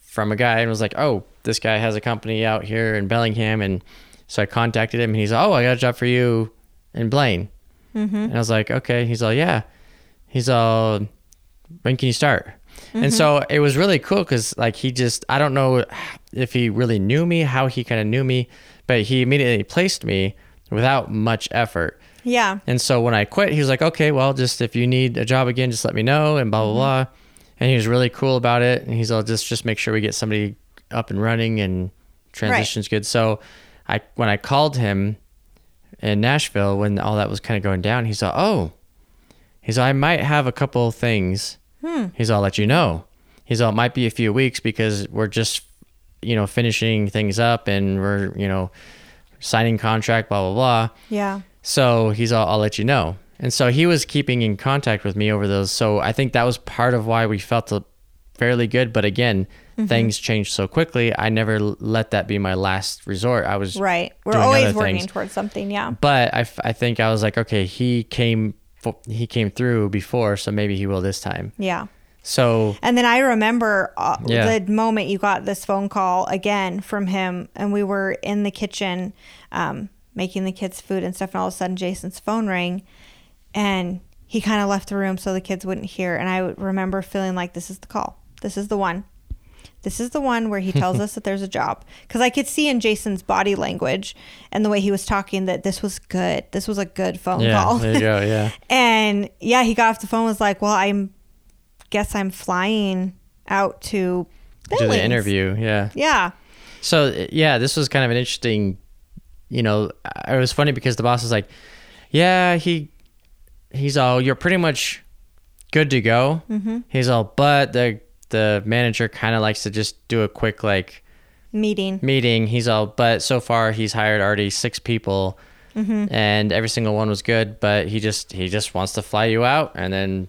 from a guy and was like, "Oh, this guy has a company out here in Bellingham," and so I contacted him, and he's, like, "Oh, I got a job for you in Blaine." Mm-hmm. And I was like, okay. He's all, yeah. He's all, when can you start? And mm-hmm. so it was really cool because, like, he just, I don't know if he really knew me, how he kind of knew me, but he immediately placed me without much effort. yeah. And so when I quit, he was like, okay, well, just if you need a job again, just let me know, and blah, blah, mm-hmm. blah. And he was really cool about it. And he's all, just, just make sure we get somebody up and running and transition's good. So I, when I called him, in Nashville when all that was kind of going down, he's all, oh, he's all, I might have a couple things. He's all, let you know. He's all, it might be a few weeks because we're just, you know, finishing things up and we're, you know, signing contract, blah, blah, blah. Yeah. So he's all, I'll let you know. And so he was keeping in contact with me over those. So I think that was part of why we felt fairly good. But again, Mm-hmm. things changed so quickly. I never let that be my last resort. I was Right. We're always working towards something. Yeah. But I, I think I was like, okay, he came he came through before, so maybe he will this time. Yeah. So And then I remember uh, Yeah. the moment you got this phone call again from him, and we were in the kitchen um, making the kids food and stuff, and all of a sudden Jason's phone rang, and he kind of left the room so the kids wouldn't hear. And I would remember feeling like this is the call, this is the one. This is the one where he tells us that there's a job. Because I could see in Jason's body language and the way he was talking that this was good. This was a good phone Yeah, call. there you go. Yeah. and yeah, he got off the phone was like, Well, I'm guess I'm flying out to Do the interview. Yeah. Yeah. So yeah, this was kind of an interesting. You know, it was funny because the boss was like, "Yeah, he, he's all you're pretty much good to go." Mm-hmm. He's all, but the the manager kind of likes to just do a quick like Meeting. meeting. He's all, but so far he's hired already six people, Mm-hmm. and every single one was good. But he just he just wants to fly you out, and then.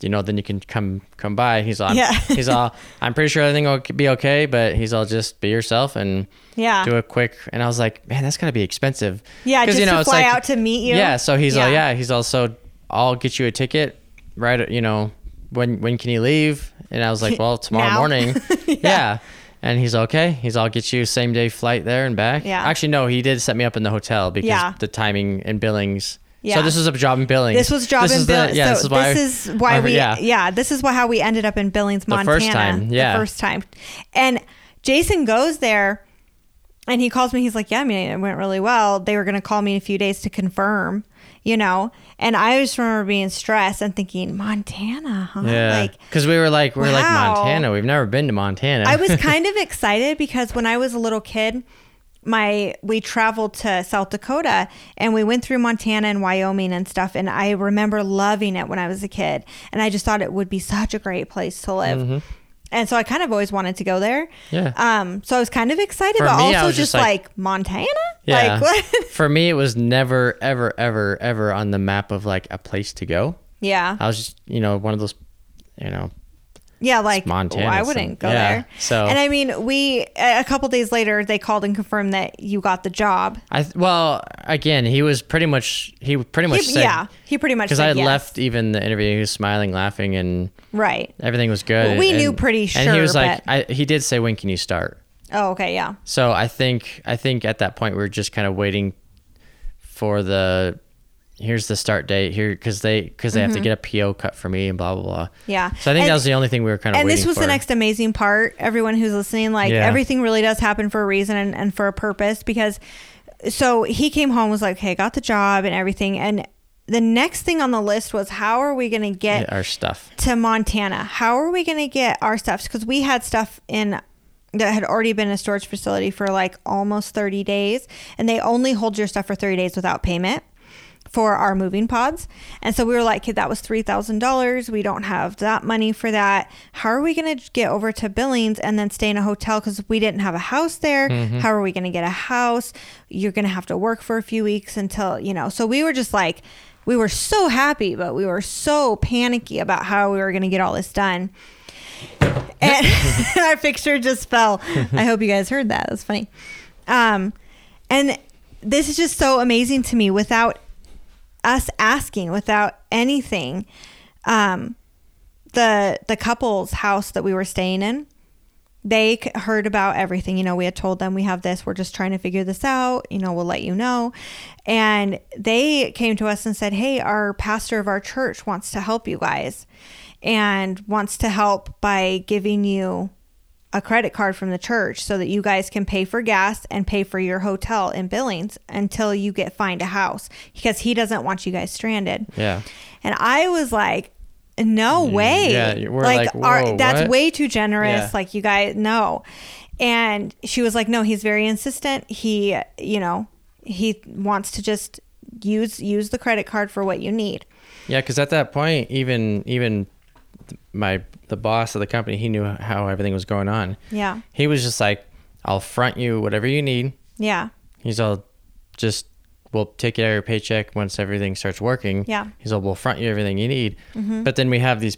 You know, then you can come come by. He's all, Yeah. he's all. I'm pretty sure everything will be okay, but he's all just be yourself and Yeah. do a quick and I was like, man, that's gotta be expensive. Yeah, just to it's fly out to meet you. Yeah, so he's Yeah. all yeah, he's also I'll get you a ticket, right? You know, when when can you leave? And I was like, well, tomorrow morning. Yeah. yeah. And he's okay. He's all get you same day flight there and back. Yeah. Actually, no, he did set me up in the hotel because Yeah. the timing and billings. Yeah. So this was a job in Billings. This was job This in Billings. yeah, so this is why. this is why we yeah. yeah. this is why how we ended up in Billings, Montana. The first time, yeah. The first time. And Jason goes there and he calls me, he's like, Yeah, I mean, it went really well. They were gonna call me in a few days to confirm, you know. And I just remember being stressed and thinking, Montana, huh? Yeah. Like Because we were like, we were like wow. Montana. We've never been to Montana. I was kind of excited because when I was a little kid, my we traveled to South Dakota and we went through Montana and Wyoming and stuff and I remember loving it when I was a kid and I just thought it would be such a great place to live. Mm-hmm. And so I kind of always wanted to go there. Yeah. Um so I was kind of excited For but me, also just just like, like- Montana? Yeah. Like what? For me, it was never, ever, ever, ever on the map of like a place to go. yeah. I was just, you know, one of those, you know, Yeah, like Montana, I wouldn't go yeah, there. so- And I mean, we a couple days later they called and confirmed that you got the job. I well, again, he was pretty much he pretty much He- said yeah, he pretty much because I had yes. left even the interview, he was smiling, laughing, and Right. everything was good. Well, we and, knew pretty sure, And he was like, I, he did say, "When can you start?" Oh, okay, yeah. So I think I think at that point we were just kind of waiting for the here's the start date here because they because they have to get a PO cut for me and blah blah blah. Mm-hmm. Yeah. So I think And- that was the only thing we were kind of And this was for. the next amazing part. Everyone who's listening, like Yeah. everything really does happen for a reason and, and for a purpose because so he came home was like, Hey, got the job and everything and the next thing on the list was how are we gonna get Yeah, our stuff. to Montana? How are we going to get our stuff? Because we had stuff in that had already been a storage facility for like almost 30 days, and they only hold your stuff for 30 days without payment for our moving pods. And so we were like, "Okay, that was $3,000. We don't have that money for that. How are we going to get over to Billings and then stay in a hotel because we didn't have a house there? How are we going to get a house? You're going to have to work for a few weeks until, you know." So we were just like we were so happy, but we were so panicky about how we were going to get all this done. And our picture just fell. I hope you guys heard that. That's funny. Um, and this is just so amazing to me without us asking, without anything. Um, the the couple's house that we were staying in, they heard about everything. You know, we had told them we have this. We're just trying to figure this out. You know, we'll let you know. And they came to us and said, "Hey, our pastor of our church wants to help you guys, and wants to help by giving you." A credit card from the church so that you guys can pay for gas and pay for your hotel in Billings until you get find a house because he doesn't want you guys stranded. Yeah. And I was like, no way. yeah, we're like, like, our, "Whoa, that's what?" way too generous. Yeah. Like, you guys, no. And she was like, no, he's very insistent. He, you know, he wants to just use use the credit card for what you need. Yeah, because at that point, even even my the boss of the company, he knew how everything was going on. Yeah. He was just like, "I'll front you whatever you need." Yeah. He's all, just we'll take it out of your paycheck once everything starts working. Yeah. Mm-hmm. He's all, we'll front you everything you need. But then we have these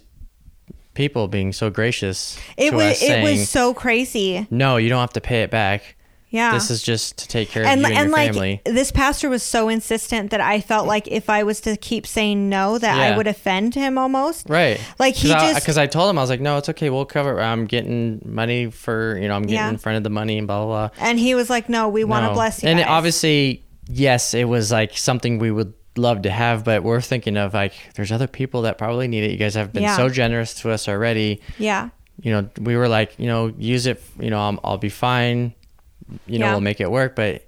people being so gracious It was it saying, was so crazy. "No, you don't have to pay it back. Yeah. This is just to take care of and you and, and your like family." this pastor was so insistent that I felt like if I was to keep saying no, that I would offend him almost. Right. Like, he Cause I, just- because I told him I was like, no, it's okay. We'll cover. it. I'm getting money for you know I'm getting Yeah. in front of the money and blah blah blah. And he was like, "No, we want to bless you." And obviously, yes, it was like something we would love to have, but we're thinking of like there's other people that probably need it. You guys have been Yeah. so generous to us already. yeah, you know, we were like, you know, use it. You know, I'll, I'll be fine. You know, Yeah. we'll make it work. But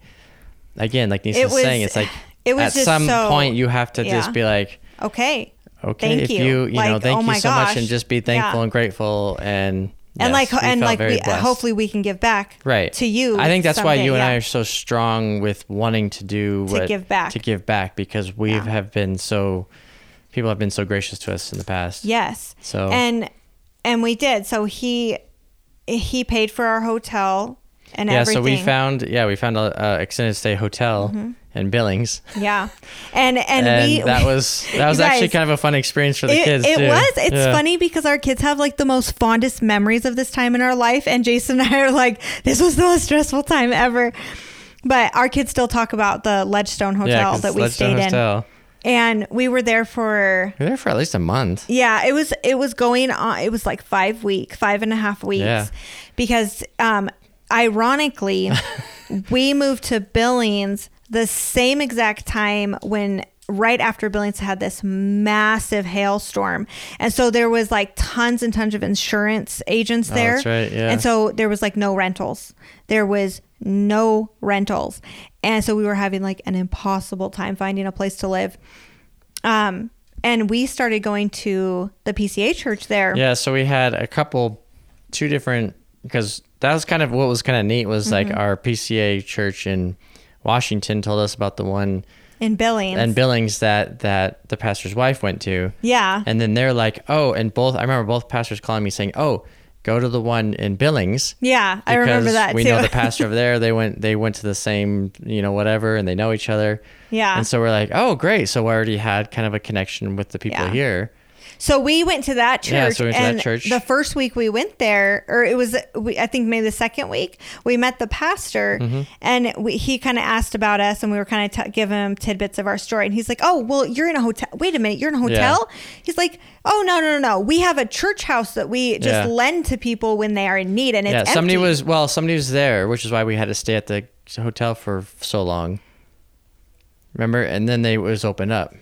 again, like It was- saying, it's like it was at some so- point you have to yeah. just be like, Okay. okay, Thank if you. you, you, know, thank oh you so much, and just be thankful Yeah. and grateful, and and yes, like and like we, hopefully we can give back right to you. I think that's why someday, you and I are so strong with wanting to do To what, give back. to give back because we have been so people have been so gracious to us in the past. Yes. So And and we did. So he he paid for our hotel and yeah, everything. so we found yeah we found a, a extended stay hotel in Billings, Yeah. And and, and, we that was that was You actually kind of a fun experience for the it, kids. it too. was. It's Yeah. funny because our kids have like the most fondest memories of this time in our life, and Jason and I are like, this was the most stressful time ever. But our kids still talk about the Ledgestone Hotel Yeah, that we Ledgestone stayed Hotel. in, and we were there for We were there for at least a month. Yeah, it was it was going on it was like five week, five and a half weeks. Yeah. Because um ironically, we moved to Billings the same exact time when right after Billings had this massive hailstorm. And so there was like tons and tons of insurance agents Oh, there. that's right, yeah. And so there was like no rentals. There was no rentals. And so we were having like an impossible time finding a place to live. Um, and we started going to the PCA church there. Yeah, so we had a couple, two different, because that was kind of what was kind of neat was Mm-hmm. like our PCA church in Washington told us about the one in Billings. and Billings that that the pastor's wife went to, yeah. and then they're like, oh, and both I remember both pastors calling me saying, oh, go to the one in Billings. yeah, I remember that We too. know the pastor over there. They went. They went to the same, you know, whatever, and they know each other. Yeah. And so we're like, oh, great. So we already had kind of a connection with the people Yeah. here. So we went to that church. Yeah, so we went to that and church. The first week we went there, or it was, we, I think maybe the second week, we met the pastor, Mm-hmm. and we, he kind of asked about us, and we were kind of t- giving him tidbits of our story. And he's like, "Oh, well, you're in a hotel. Wait a minute, you're in a hotel?" He's like, "Oh, no, no, no, no. We have a church house that we just Yeah. lend to people when they are in need, and it's yeah, somebody empty." was well, somebody was there, which is why we had to stay at the hotel for so long. Remember, and then they was open up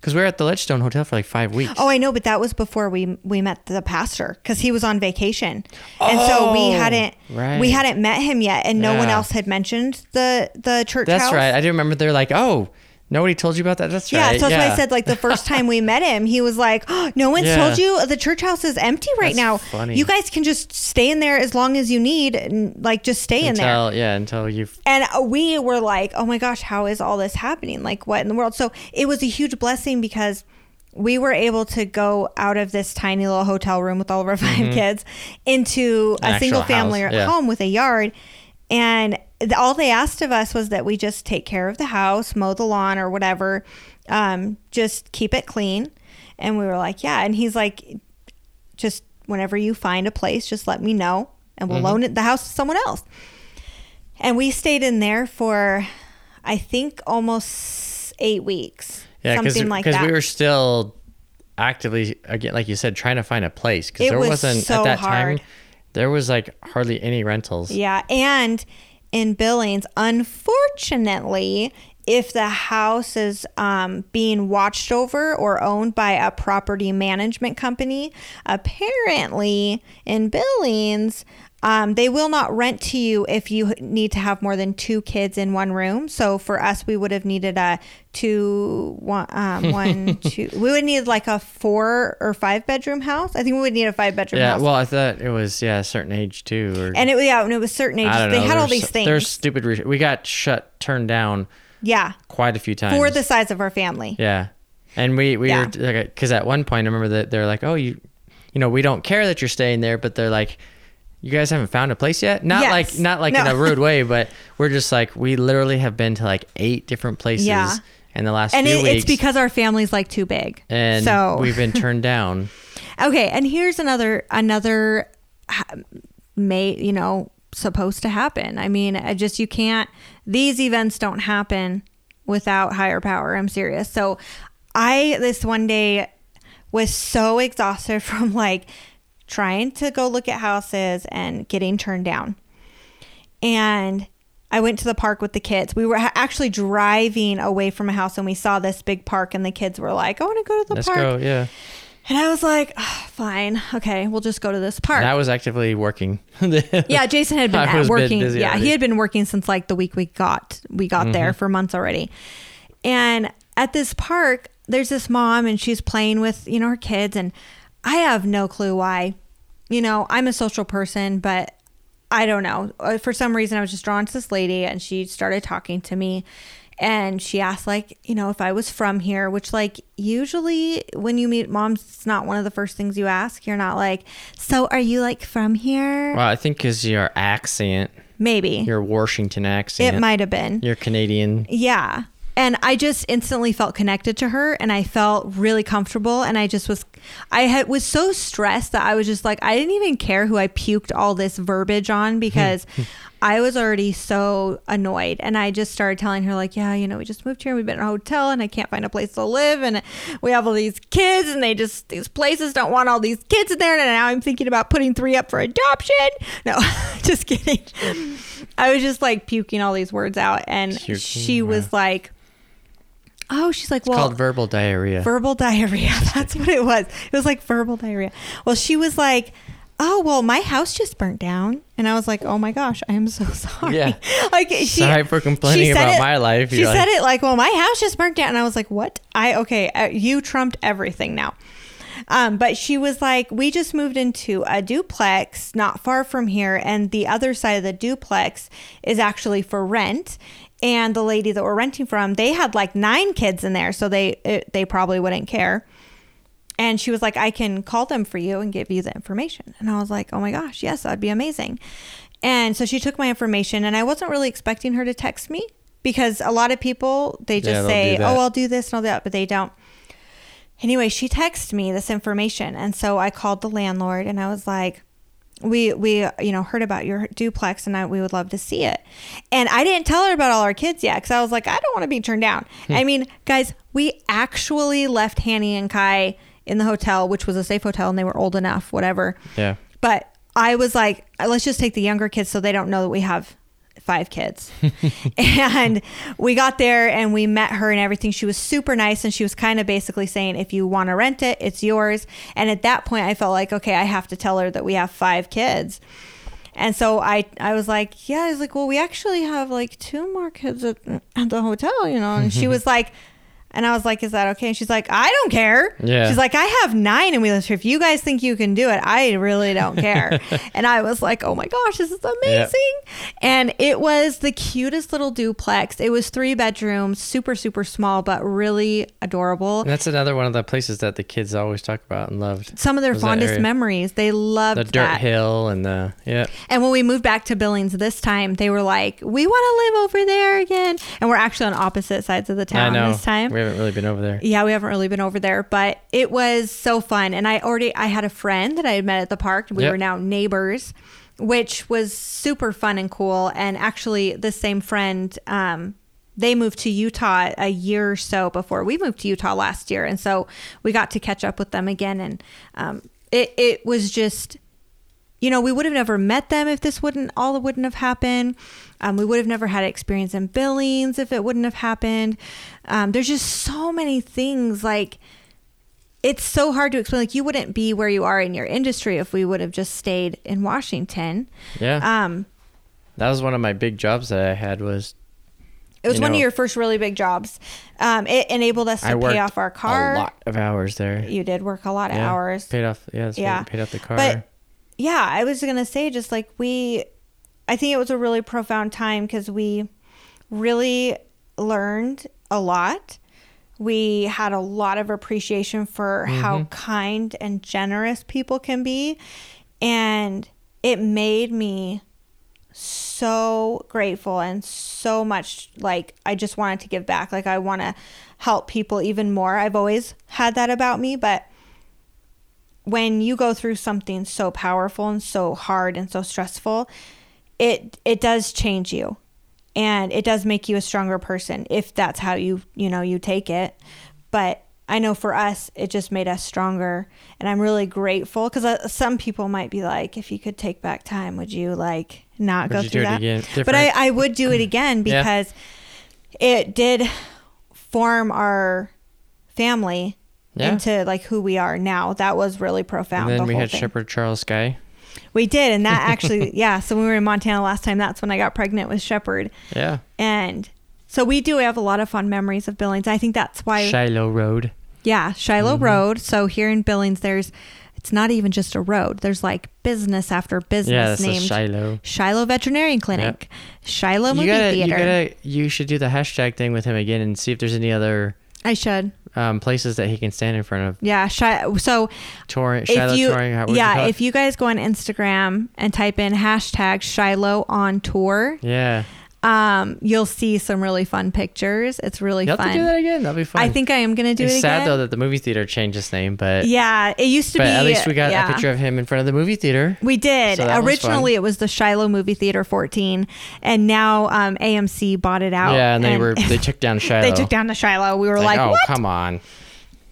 because we were at the Ledgestone Hotel for like five weeks. Oh, I know, but that was before we we met the pastor because he was on vacation, and so we Oh, hadn't right. we hadn't met him yet, and no one else had mentioned the the church that's house. right. I do remember they're like, oh, nobody told you about that. That's Yeah, right. so that's why I said like the first time we met him, he was like, oh, "No one's Yeah. told you the church house is empty right That's now. funny. You guys can just stay in there as long as you need, and like just stay in there." yeah, until you. And we were like, "Oh my gosh, how is all this happening? Like, what in the world?" So it was a huge blessing because we were able to go out of this tiny little hotel room with all of our 5 kids into Mm-hmm. An a single family yeah. home with a yard. And all they asked of us was that we just take care of the house, mow the lawn or whatever, um, just keep it clean. And we were like, "Yeah." And he's like, "Just whenever you find a place, just let me know, and Mm-hmm. we'll loan it the house to someone else." And we stayed in there for, I think, almost eight weeks. Yeah, something like that. Because we were still actively again, like you said, trying to find a place because there was wasn't so at that hard. time. There was like hardly any rentals. yeah, and in Billings, unfortunately, if the house is um, being watched over or owned by a property management company, apparently in Billings. Um, they will not rent to you if you need to have more than two kids in one room. So for us, we would have needed a two, one, um, one, two. We would need like a four or five bedroom house. I think we would need a five bedroom Yeah, house. well, I thought it was yeah a certain age too, or and it yeah, and it was certain ages. Don't They had all these things. There's stupid. Re- we got shut, turned down yeah, quite a few times for the size of our family. Yeah, and we we Yeah. were because at one point I remember that they're like, oh you, you know, we don't care that you're staying there, but they're like. You guys haven't found a place yet? Not Yes. like not like in a rude way, but we're just like we literally have been to like eight different places Yeah. in the last And few it, weeks. it's because our family's like too big. and so we've been turned down. okay. And here's another another may you know supposed to happen. I mean, I just you can't. These events don't happen without higher power. I'm serious. So I this one day was so exhausted from like trying to go look at houses and getting turned down. And I went to the park with the kids. We were actually driving away from a house and we saw this big park and the kids were like, "I want to go to the Let's park." go. Yeah. And I was like, "Ah, fine, okay, we'll just go to this park. And I was actively working. yeah, Jason had been at working. Yeah, already. he had been working since like the week we got we got Mm-hmm. there for months already. And at this park, there's this mom and she's playing with, you know, her kids and I have no clue why. You know, I'm a social person, but I don't know. Uh, For some reason I was just drawn to this lady and she started talking to me and she asked like, you know, if I was from here, which like usually when you meet moms, it's not one of the first things you ask. You're not like, "So are you like from here?" well, I think because your accent, Maybe. your Washington accent, It might have been. you're Canadian. Yeah. And I just instantly felt connected to her and I felt really comfortable and I just was I had was so stressed that I was just like I didn't even care who I puked all this verbiage on hmm. because hmm. I was already so annoyed. And I just started telling her like, yeah, you know, we just moved here, and we've been in a hotel and I can't find a place to live and we have all these kids and they just these places don't want all these kids in there and now I'm thinking about putting three up for adoption. No, just kidding. I was just like puking all these words out and Puking, she was like Oh, she's like, It's well, called verbal diarrhea. verbal diarrhea. That's what it was. It was like verbal diarrhea. Well, she was like, oh, well, my house just burnt down. And I was like, oh my gosh, I am so sorry. Yeah. like, she, Sorry for complaining about it- my life. She You're said it like, well, my house just burnt down. And I was like, what? I, okay, uh, you trumped everything now. Um, but she was like, we just moved into a duplex not far from here, and the other side of the duplex is actually for rent. And the lady that we're renting from, they had like nine kids in there, so they it, they probably wouldn't care. And she was like, I can call them for you and give you the information. And I was like, oh my gosh, yes, that'd be amazing. And so she took my information, and I wasn't really expecting her to text me because a lot of people, they just they'll say, oh, I'll do this and all that, but they don't. Anyway, she texted me this information. And so I called the landlord and I was like, we we you know heard about your duplex and I, we would love to see it and i didn't tell her about all our kids yet because i was like i don't want to be turned down Hmm. i mean guys we actually left hanny and kai in the hotel which was a safe hotel and they were old enough whatever Yeah. but i was like let's just take the younger kids so they don't know that we have five kids. And we got there and we met her and everything. She was super nice and she was kind of basically saying if you want to rent it it's yours. And at that point i felt like okay i have to tell her that we have five kids. And so I, I was like, yeah, I was like, well, we actually have like two more kids at, at the hotel, you know? And she was like, and I was like, is that okay? And she's like, I don't care. Yeah. She's like, I have nine and we live here. If you guys think you can do it, I really don't care. and I was like, oh my gosh, this is amazing. And it was the cutest little duplex. It was three bedrooms, super, super small, but really adorable. And that's another one of the places that the kids always talk about and loved. Some of their fondest memories. They loved The dirt that. hill and the yeah. And when we moved back to Billings this time, they were like, "We want to live over there again." And we're actually on opposite sides of the town this time. We haven't really been over there. Yeah, we haven't really been over there, but it was so fun. And I already I had a friend that I had met at the park. We Yep. were now neighbors, which was super fun and cool. And actually, the same friend, um, they moved to Utah a year or so before we moved to Utah last year, and so we got to catch up with them again. And um, it it was just you know, we would have never met them if this wouldn't all wouldn't have happened. Um, we would have never had experience in Billings if it wouldn't have happened. Um, there's just so many things like it's so hard to explain. Like you wouldn't be where you are in your industry if we would have just stayed in Washington. Yeah. Um, that was one of my big jobs that I had was it was one know- of your first really big jobs. Um, it enabled us to pay off our car. a lot of hours there. You did work a lot of yeah. hours. Paid off yeah, Yeah. paid off the car. But yeah, I was gonna say just like we, I think it was a really profound time because we really learned a lot. We had a lot of appreciation for how mm-hmm. kind and generous people can be, and it made me so grateful and so much like I just wanted to give back. Like I want to help people even more. I've always had that about me, but when you go through something so powerful and so hard and so stressful, it it does change you. And it does make you a stronger person if that's how you, you know, you take it. But I know for us, it just made us stronger. And I'm really grateful because uh, some people might be like, if you could take back time, would you like not Would go through that? But I, I would do it again Yeah. because it did form our family Yeah. into like who we are now. That was really profound. And then the we had thing. Shepherd Charles Sky. We did, and that actually, yeah. So when we were in Montana last time, that's when I got pregnant with Shepherd, Yeah. and so we do have a lot of fun memories of Billings. I think that's why, Shiloh Road. yeah, Shiloh Mm-hmm. Road. So here in Billings, there's, it's not even just a road. There's like business after business Yeah, named Shiloh. Shiloh Veterinarian Clinic, Shiloh Movie You gotta, Theater. you gotta, you should do the hashtag thing with him again and see if there's any other I should, um, places that he can stand in front of. yeah. Shi- so Touring, Shiloh if you, touring. how- what do you yeah, if you guys go on Instagram and type in hashtag Shiloh on tour, yeah, um, you'll see some really fun pictures. It's really you have fun. to do that again. That'll be fun. I think I am gonna do it's it sad again. though that the movie theater changed its name, but yeah, it used to but be. at least we got yeah. a picture of him in front of the movie theater. We did. So was Originally, it was the Shiloh Movie Theater 14, and now um, AMC bought it out. yeah, and they were they took down Shiloh. they took down the Shiloh. We were It's like, oh what? come on,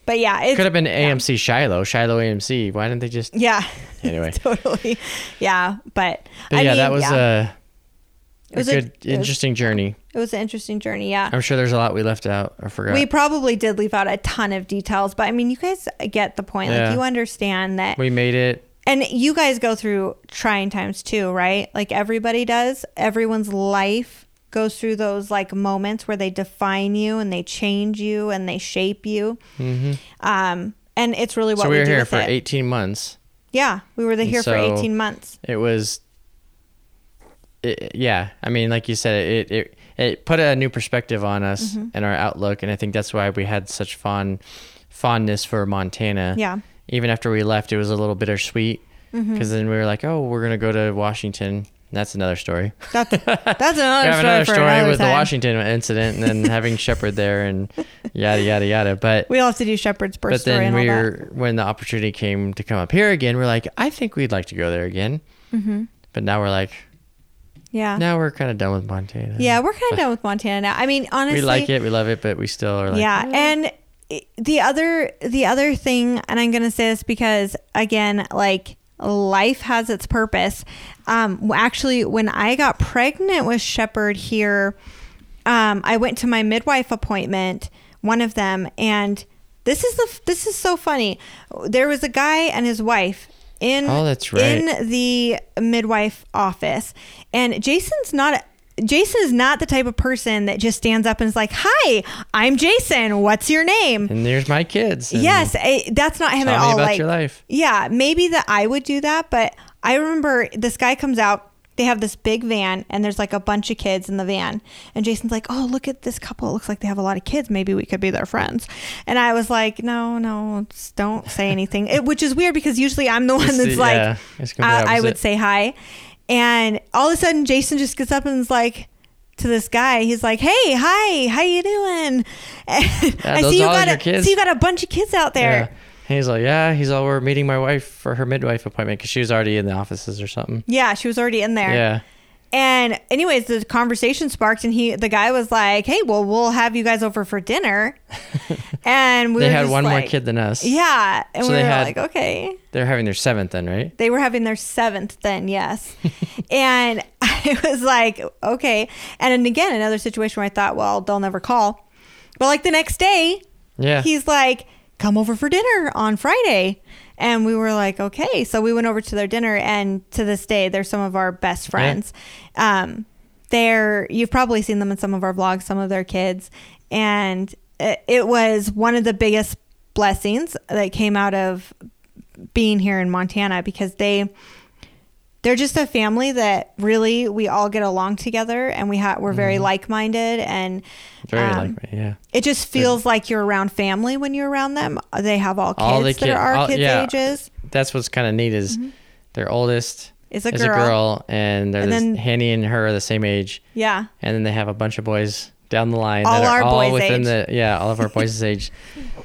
But yeah, it could have been AMC Shiloh, Shiloh AMC. Why didn't they just? Yeah. Anyway. totally. Yeah, but, But I yeah, mean, that was yeah. a, It was a- good, was- interesting journey. it was an interesting journey. Yeah. I'm sure there's a lot we left out or forgot. We probably did leave out a ton of details, but I mean, you guys get the point. Yeah. Like, you understand that we made it. and you guys go through trying times too, right? Like everybody does. Everyone's life goes through those like moments where they define you and they change you and they shape you. hmm Um, and it's really what So we, we were here for it. 18 months. Yeah, we were here for 18 months. It was. It, yeah, I mean, like you said, it it it put a new perspective on us Mm-hmm. and our outlook, and I think that's why we had such fond fondness for Montana. Yeah. Even after we left, it was a little bittersweet because Mm-hmm. then we were like, oh, we're gonna go to Washington. That's another story. That's that's another we have story another story another with the. Washington incident and then having Shepherd there and yada yada yada. But We'll have to do Shepherd's birth but then we were when the opportunity came to come up here again, we're like, I think we'd like to go there again. Mm-hmm. But now we're like, Yeah. now we're kind of done with Montana. Yeah, we're kind of done with Montana now. I mean, honestly, we like it, we love it, but we still are like, yeah, and the other the other thing, and I'm gonna say this because again, like life has its purpose. Um, actually, when I got pregnant with Shepherd here, um, I went to my midwife appointment, one of them, and this is the this is so funny. There was a guy and his wife in Oh, that's right. in the midwife office, and Jason's not. Jason is not the type of person that just stands up and is like, "Hi, I'm Jason. What's your name?" and there's my kids. Yes, I, that's not him Tell at me all. about like, your life. yeah, maybe that I would do that, but I remember this guy comes out. They have this big van, and there's like a bunch of kids in the van. And Jason's like, "Oh, look at this couple. It looks like they have a lot of kids. Maybe we could be their friends." And I was like, "No, no, don't say anything." it, which is weird because usually I'm the one that's like, yeah, it's I, I would say hi. And all of a sudden, Jason just gets up and is like. To this guy, he's like, "Hey, hi, how you doing?" And I see you got a, kids? see you got a bunch of kids out there. Yeah. And he's like, yeah. He's all, we're meeting my wife for her midwife appointment because she was already in the offices or something. Yeah, she was already in there. Yeah. And anyways, the conversation sparked, and he, the guy was like, "Hey, well, we'll have you guys over for dinner." And we they had one more kid than us. Yeah, and So we were had- like, "Okay." They're having their seventh then, right? They were having their seventh then, yes. and I was like, "Okay." And then again, another situation where I thought, "Well, they'll never call," but like the next day, Yeah. he's like, come over for dinner on Friday. And we were like, okay. So we went over to their dinner, and to this day, they're some of our best friends. Um, they're, you've probably seen them in some of our vlogs, some of their kids. And it, it was one of the biggest blessings that came out of being here in Montana because they, they're just a family that really we all get along together and we have we're very mm-hmm. like-minded and Very um, like yeah. it just feels like you're around family when you're around them. Uh, they have all kids All the that are our all- kids' yeah. ages. That's what's kind of neat is mm-hmm. their oldest Is a is girl. a girl, and they're And then- Hanny and her are the same age, Yeah. and then they have a bunch of boys down the line All that are our all boys' within age. the yeah, all of our boys' age.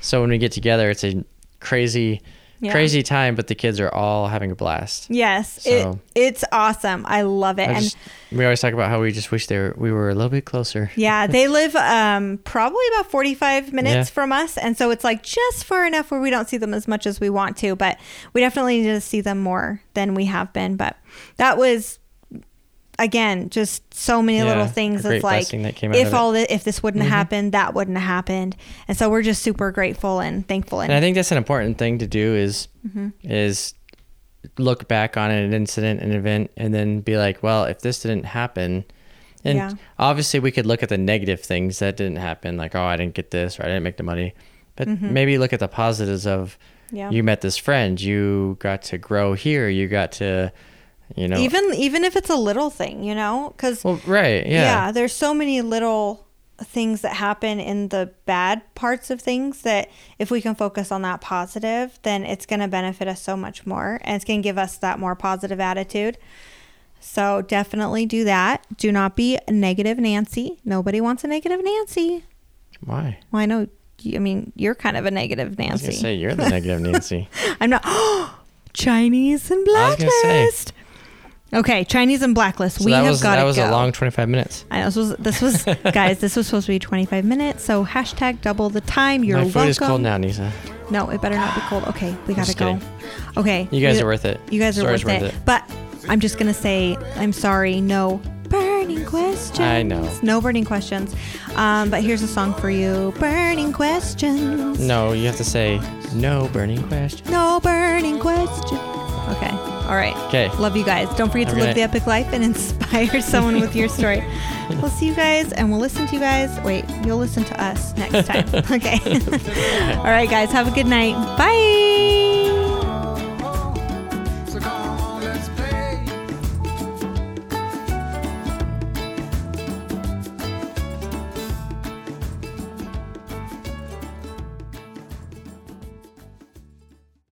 So when we get together, it's a crazy, Yeah. crazy time, but the kids are all having a blast. Yes. So- it, it's awesome. I love it. I and just- we always talk about how we just wish they were we were a little bit closer. yeah, they live um, probably about 45 minutes Yeah. from us. And so it's like just far enough where we don't see them as much as we want to. But we definitely need to see them more than we have been. But that was again, just so many Yeah, little things. It's like that came out if all the, if this wouldn't have Mhm. happened, that wouldn't have happened, and so we're just super grateful and thankful. And, And I think that's an important thing to do is Mhm. is look back on an incident, an event, and then be like, well, if this didn't happen, and Yeah. obviously we could look at the negative things that didn't happen, like oh, I didn't get this or I didn't make the money, but maybe look at the positives of Mm-hmm. yeah. you met this friend, you got to grow here, you got to, you know, even even if it's a little thing, you know, because well, right, yeah, yeah, there's so many little things that happen in the bad parts of things that if we can focus on that positive, then it's going to benefit us so much more and it's going to give us that more positive attitude. So definitely do that. Do not be a negative Nancy. Nobody wants a negative Nancy. Why? Well, I know. I mean, you're kind of a negative I was Nancy. gonna say you're the negative Nancy. I'm not. Chinese and I was blacklist. Okay, Chinese and blacklist. So we that have was got that to was go. a long 25 minutes. I know this was this was guys. This was supposed to be 25 minutes. So hashtag double the time. You're My food welcome. is cold now, Nisa. No, it better not be cold. Okay, we gotta go. Okay, You guys we- are worth it. You guys are Story's worth, it. But I'm just gonna say I'm sorry. No burning questions. I know. No burning questions. Um, but here's a song for you. Burning questions. No, you have to say no burning question. No burning questions. Okay. All right. Okay. Love you guys. Don't forget Have to a live good the Epik Life and inspire someone with your story. We'll see you guys and we'll listen to you guys. Wait, you'll listen to us next time. Okay. All right, guys. Have a good night. Bye.